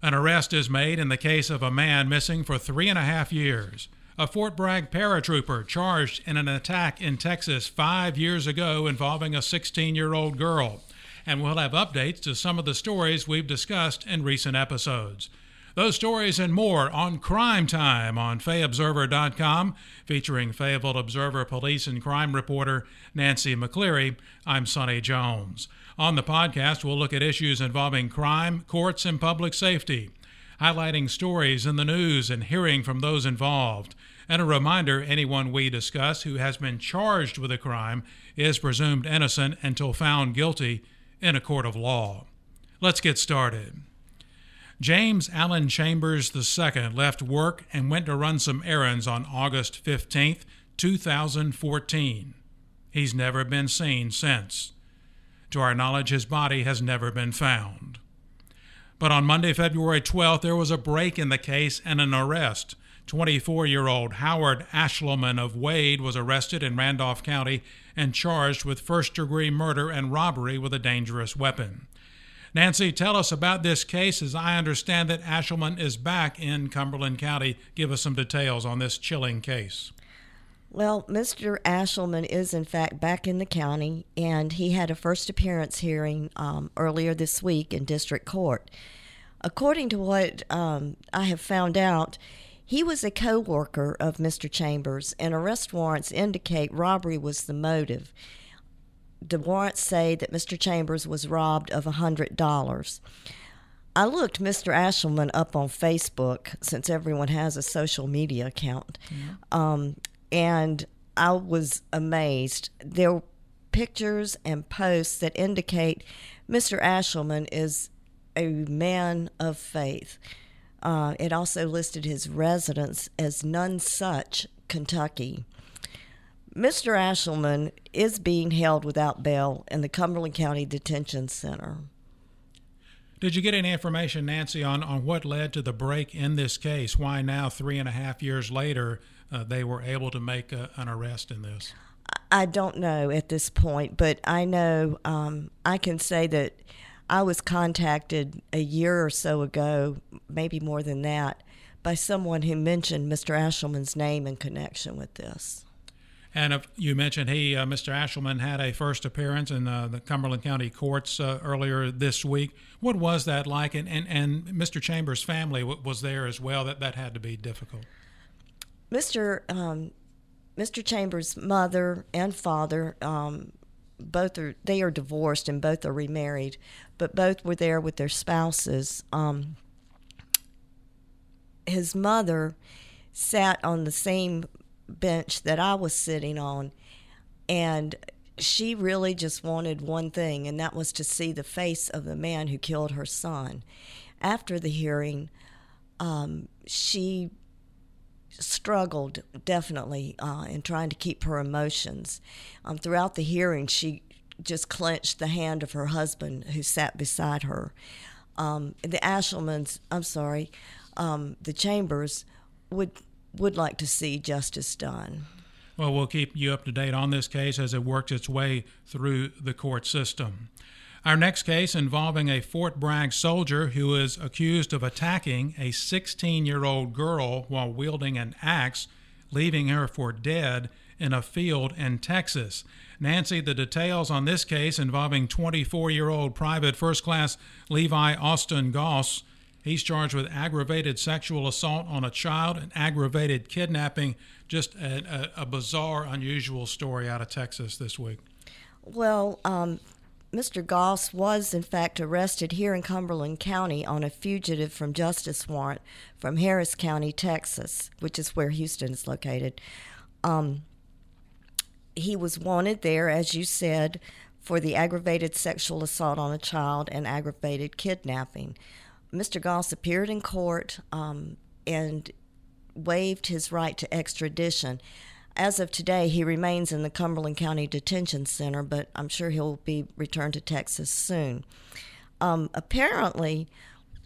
An arrest is made in the case of a man missing for three and a half years. A Fort Bragg paratrooper charged in an attack in Texas five years ago involving a 16 year old girl. And we'll have updates to some of the stories we've discussed in recent episodes. Those stories and more on Crime Time on FayObserver.com, featuring Fayetteville Observer police and crime reporter Nancy McCleary. I'm Sonny Jones. On the podcast, we'll look at issues involving crime, courts, and public safety, highlighting stories in the news and hearing from those involved. And a reminder anyone we discuss who has been charged with a crime is presumed innocent until found guilty in a court of law. Let's get started. James Allan Chambers II left work and went to run some errands on August 15, 2014. He's never been seen since. To our knowledge, his body has never been found. But on Monday, February 12th, there was a break in the case and an arrest. 24 year old Howard Ashelman of Wade was arrested in Randolph County and charged with first degree murder and robbery with a dangerous weapon. Nancy, tell us about this case as I understand that Ashelman is back in Cumberland County. Give us some details on this chilling case. Well, Mr. Ashelman is in fact back in the county, and he had a first appearance hearing um, earlier this week in district court. According to what um, I have found out, he was a co worker of Mr. Chambers, and arrest warrants indicate robbery was the motive the warrants say that Mr. Chambers was robbed of $100. I looked Mr. Ashelman up on Facebook since everyone has a social media account. Yeah. Um, and I was amazed. There were pictures and posts that indicate Mr. Ashelman is a man of faith. Uh, it also listed his residence as Nonesuch, Kentucky. Mr. Ashelman is being held without bail in the Cumberland County Detention Center. Did you get any information, Nancy, on, on what led to the break in this case? Why now, three and a half years later, uh, they were able to make a, an arrest in this? I don't know at this point, but I know um, I can say that I was contacted a year or so ago, maybe more than that, by someone who mentioned Mr. Ashelman's name in connection with this. And if you mentioned he, uh, Mr. Ashelman, had a first appearance in uh, the Cumberland County courts uh, earlier this week. What was that like? And, and, and Mr. Chambers' family was there as well. That that had to be difficult. Mr. Um, Mr. Chambers' mother and father, um, both are they are divorced and both are remarried, but both were there with their spouses. Um, his mother sat on the same bench that I was sitting on, and she really just wanted one thing, and that was to see the face of the man who killed her son. After the hearing, um, she struggled definitely uh, in trying to keep her emotions. Um, throughout the hearing, she just clenched the hand of her husband who sat beside her. Um, the Ashelmans, I'm sorry, um, the Chambers would would like to see justice done. Well, we'll keep you up to date on this case as it works its way through the court system. Our next case involving a Fort Bragg soldier who is accused of attacking a 16 year old girl while wielding an axe, leaving her for dead in a field in Texas. Nancy, the details on this case involving 24 year old Private First Class Levi Austin Goss He's charged with aggravated sexual assault on a child and aggravated kidnapping. Just a, a, a bizarre, unusual story out of Texas this week. Well, um, Mr. Goss was, in fact, arrested here in Cumberland County on a fugitive from justice warrant from Harris County, Texas, which is where Houston is located. Um, he was wanted there, as you said, for the aggravated sexual assault on a child and aggravated kidnapping. Mr. Goss appeared in court um, and waived his right to extradition. As of today, he remains in the Cumberland County Detention Center, but I'm sure he'll be returned to Texas soon. Um, apparently,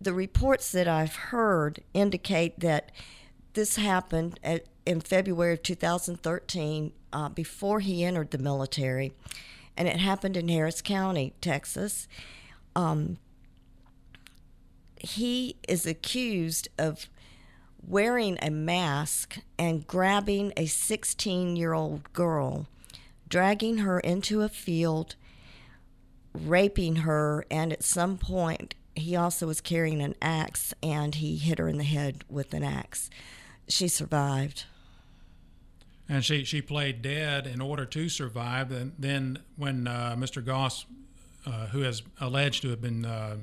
the reports that I've heard indicate that this happened at, in February of 2013 uh, before he entered the military, and it happened in Harris County, Texas. Um, he is accused of wearing a mask and grabbing a 16 year old girl, dragging her into a field, raping her, and at some point, he also was carrying an axe and he hit her in the head with an axe. She survived. And she, she played dead in order to survive. And then, when uh, Mr. Goss, uh, who has alleged to have been uh,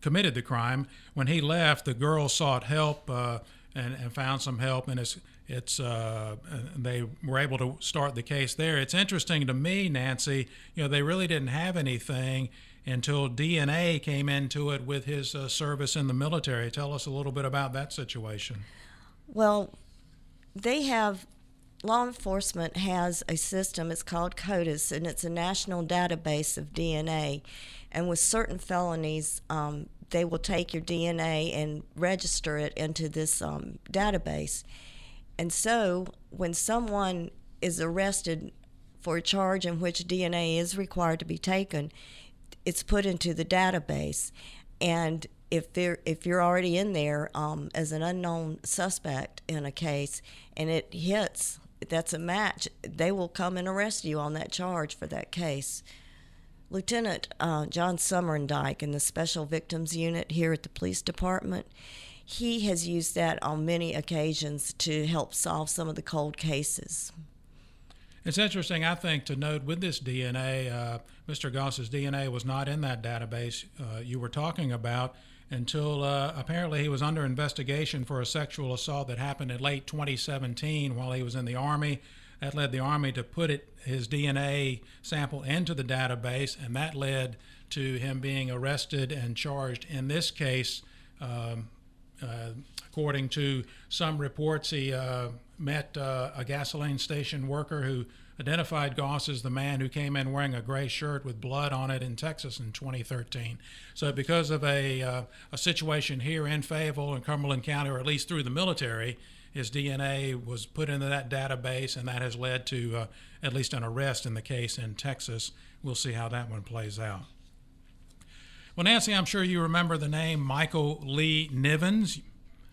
committed the crime. When he left, the girl sought help uh, and, and, found some help, and it's it's uh, they were able to start the case there. It's interesting to me, Nancy. You know, they really didn't have anything until DNA came into it with his uh, service in the military. Tell us a little bit about that situation. Well, they have law enforcement has a system. It's called CODIS, and it's a national database of DNA. And with certain felonies, um, they will take your DNA and register it into this um, database. And so, when someone is arrested for a charge in which DNA is required to be taken, it's put into the database. And if they're if you're already in there um, as an unknown suspect in a case and it hits that's a match, they will come and arrest you on that charge for that case. Lieutenant uh, John Summerdike in the Special Victims Unit here at the police department, he has used that on many occasions to help solve some of the cold cases. It's interesting, I think, to note with this DNA, uh, Mr. Goss's DNA was not in that database uh, you were talking about until uh, apparently he was under investigation for a sexual assault that happened in late 2017 while he was in the Army. That led the Army to put it, his DNA sample into the database, and that led to him being arrested and charged. In this case, um, uh, according to some reports, he uh, met uh, a gasoline station worker who identified Goss as the man who came in wearing a gray shirt with blood on it in Texas in 2013. So, because of a, uh, a situation here in Fayetteville and Cumberland County, or at least through the military, his DNA was put into that database, and that has led to uh, at least an arrest in the case in Texas. We'll see how that one plays out. Well, Nancy, I'm sure you remember the name Michael Lee Nivens.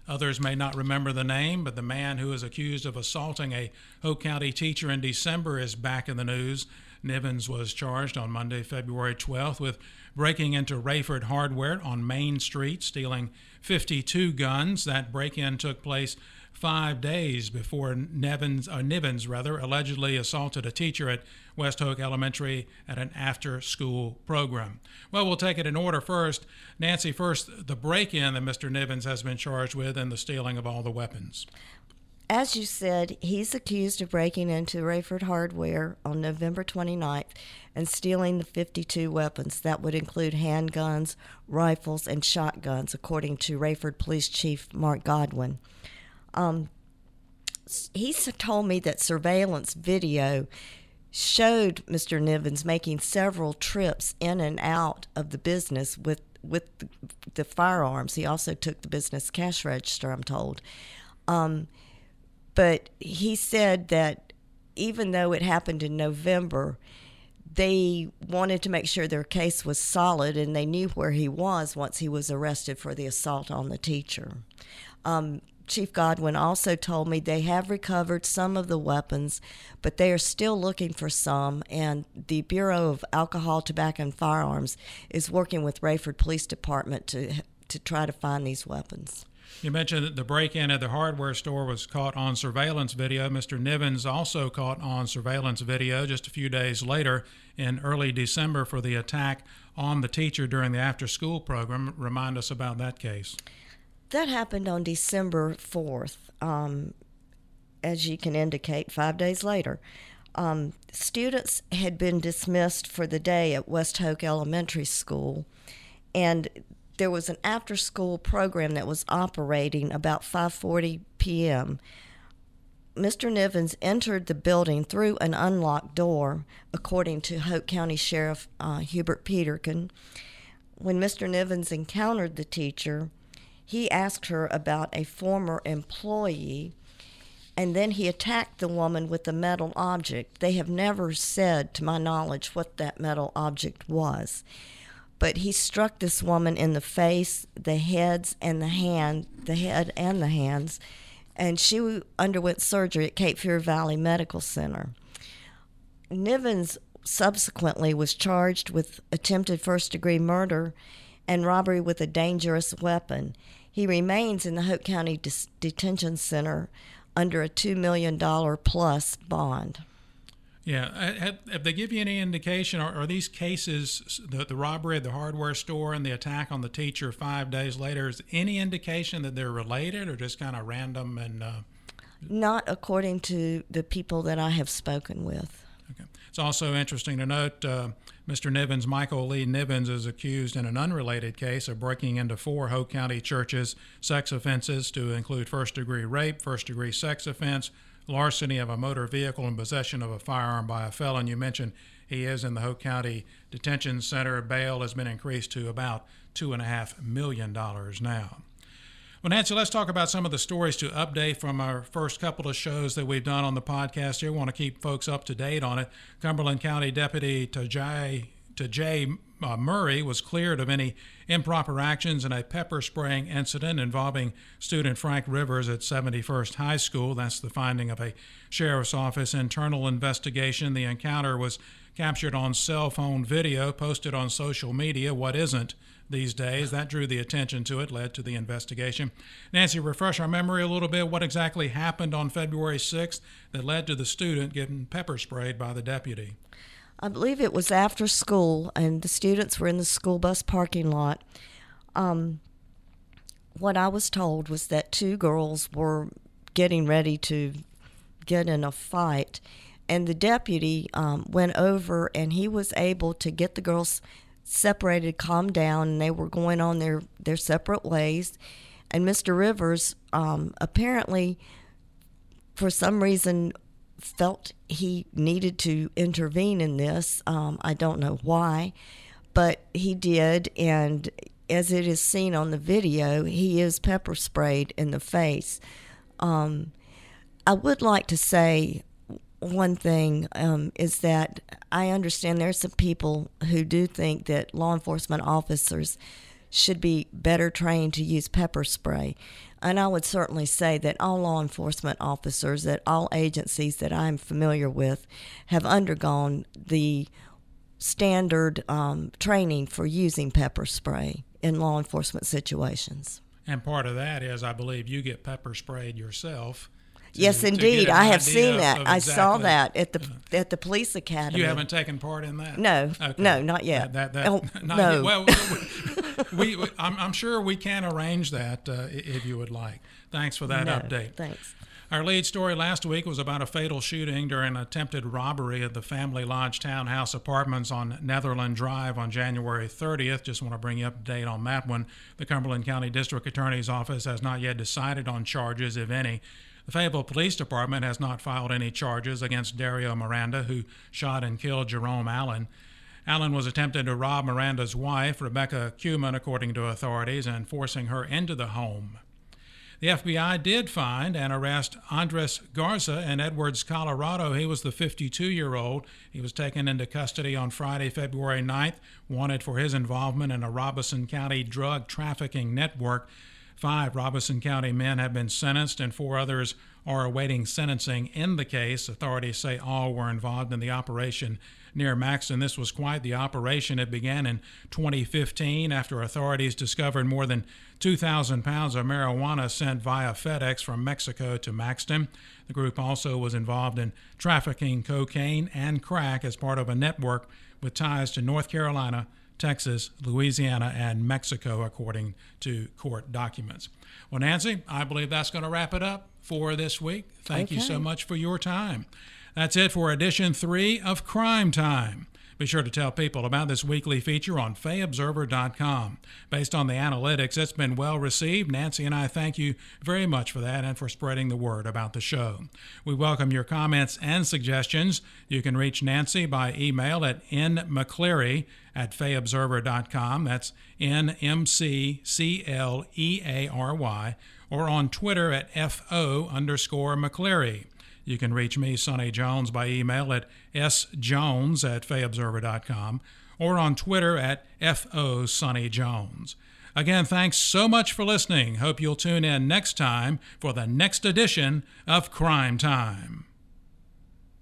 Others may not remember the name, but the man who is accused of assaulting a Hoke County teacher in December is back in the news. Nivens was charged on Monday, February 12th, with breaking into Raeford Hardware on Main Street, stealing 52 guns. That break in took place five days before Nevins, uh, Nivens rather, allegedly assaulted a teacher at West Hoke Elementary at an after school program. Well, we'll take it in order first. Nancy, first, the break in that Mr. Nivens has been charged with and the stealing of all the weapons. As you said, he's accused of breaking into Raeford Hardware on November 29th and stealing the 52 weapons. That would include handguns, rifles, and shotguns, according to Raeford Police Chief Mark Godwin. Um, he's told me that surveillance video showed Mr. Nivens making several trips in and out of the business with with the, the firearms. He also took the business cash register. I'm told, um, but he said that even though it happened in November, they wanted to make sure their case was solid and they knew where he was once he was arrested for the assault on the teacher. Um, Chief Godwin also told me they have recovered some of the weapons, but they are still looking for some, and the Bureau of Alcohol, Tobacco, and Firearms is working with Raeford Police Department to to try to find these weapons. You mentioned that the break in at the hardware store was caught on surveillance video. Mr. Nivens also caught on surveillance video just a few days later in early December for the attack on the teacher during the after school program. Remind us about that case that happened on December 4th, um, as you can indicate, five days later. Um, students had been dismissed for the day at West Hoke Elementary School, and there was an after-school program that was operating about 5:40 p.m. Mr. Nivens entered the building through an unlocked door, according to Hoke County Sheriff uh, Hubert Peterkin. When Mr. Nivens encountered the teacher, he asked her about a former employee and then he attacked the woman with a metal object. They have never said, to my knowledge, what that metal object was. but he struck this woman in the face, the heads, and the hand, the head and the hands, and she underwent surgery at Cape Fear Valley Medical Center. Nivens subsequently was charged with attempted first degree murder and robbery with a dangerous weapon. He remains in the Hoke County Detention Center under a $2 million plus bond. Yeah. Uh, have, have, they give you any indication? Are, are these cases, the, the robbery at the hardware store and the attack on the teacher five days later, is any indication that they're related or just kind of random and. Uh... Not according to the people that I have spoken with. Okay. It's also interesting to note uh, Mr. Nivens, Michael Lee Nivens, is accused in an unrelated case of breaking into four Hoke County churches sex offenses to include first degree rape, first degree sex offense, larceny of a motor vehicle, and possession of a firearm by a felon. You mentioned he is in the Hoke County Detention Center. Bail has been increased to about $2.5 million now. Well, Nancy, let's talk about some of the stories to update from our first couple of shows that we've done on the podcast here. We want to keep folks up to date on it. Cumberland County Deputy Tajay, Tajay uh, Murray was cleared of any improper actions in a pepper spraying incident involving student Frank Rivers at 71st High School. That's the finding of a sheriff's office internal investigation. The encounter was captured on cell phone video, posted on social media. What isn't? these days. That drew the attention to it, led to the investigation. Nancy, refresh our memory a little bit. What exactly happened on February 6th that led to the student getting pepper sprayed by the deputy? I believe it was after school, and the students were in the school bus parking lot. Um, what I was told was that two girls were getting ready to get in a fight, and the deputy um, went over and he was able to get the girls separated, calmed down, and they were going on their, their separate ways. And Mr. Rivers um, apparently, for some reason, felt he needed to intervene in this. Um, I don't know why, but he did. And as it is seen on the video, he is pepper sprayed in the face. Um, I would like to say one thing um, is that I understand there are some people who do think that law enforcement officers should be better trained to use pepper spray. And I would certainly say that all law enforcement officers at all agencies that I'm familiar with have undergone the standard um, training for using pepper spray in law enforcement situations. And part of that is, I believe, you get pepper sprayed yourself yes, indeed, I have seen that. Exactly, I saw that at the uh, at the police academy. You haven't taken part in that? No, okay. no, not yet. That, that, oh, not no. Yet. Well, we, we, I'm, I'm, sure we can arrange that uh, if you would like. Thanks for that no, update. Thanks. Our lead story last week was about a fatal shooting during an attempted robbery at the Family Lodge Townhouse Apartments on Netherland Drive on January 30th. Just want to bring you up to date on that one. The Cumberland County District Attorney's Office has not yet decided on charges, if any. The Fayetteville Police Department has not filed any charges against Dario Miranda, who shot and killed Jerome Allen. Allen was attempting to rob Miranda's wife, Rebecca Cuman, according to authorities, and forcing her into the home. The FBI did find and arrest Andres Garza in Edwards, Colorado. He was the 52 year old. He was taken into custody on Friday, February 9th, wanted for his involvement in a Robeson County drug trafficking network. Five Robeson County men have been sentenced, and four others are awaiting sentencing in the case. Authorities say all were involved in the operation near Maxton. This was quite the operation. It began in 2015 after authorities discovered more than 2,000 pounds of marijuana sent via FedEx from Mexico to Maxton. The group also was involved in trafficking cocaine and crack as part of a network with ties to North Carolina, Texas, Louisiana, and Mexico, according to court documents. Well, Nancy, I believe that's going to wrap it up for this week. Thank okay. you so much for your time. That's it for edition three of Crime Time. Be sure to tell people about this weekly feature on FayObserver.com. Based on the analytics, it's been well received. Nancy and I thank you very much for that and for spreading the word about the show. We welcome your comments and suggestions. You can reach Nancy by email at nmccleary at fayobserver.com. That's N M C C L E A R Y. Or on Twitter at FO underscore McCleary. You can reach me, Sonny Jones, by email at sjones at fayobserver.com or on Twitter at FO Sonny Jones. Again, thanks so much for listening. Hope you'll tune in next time for the next edition of Crime Time.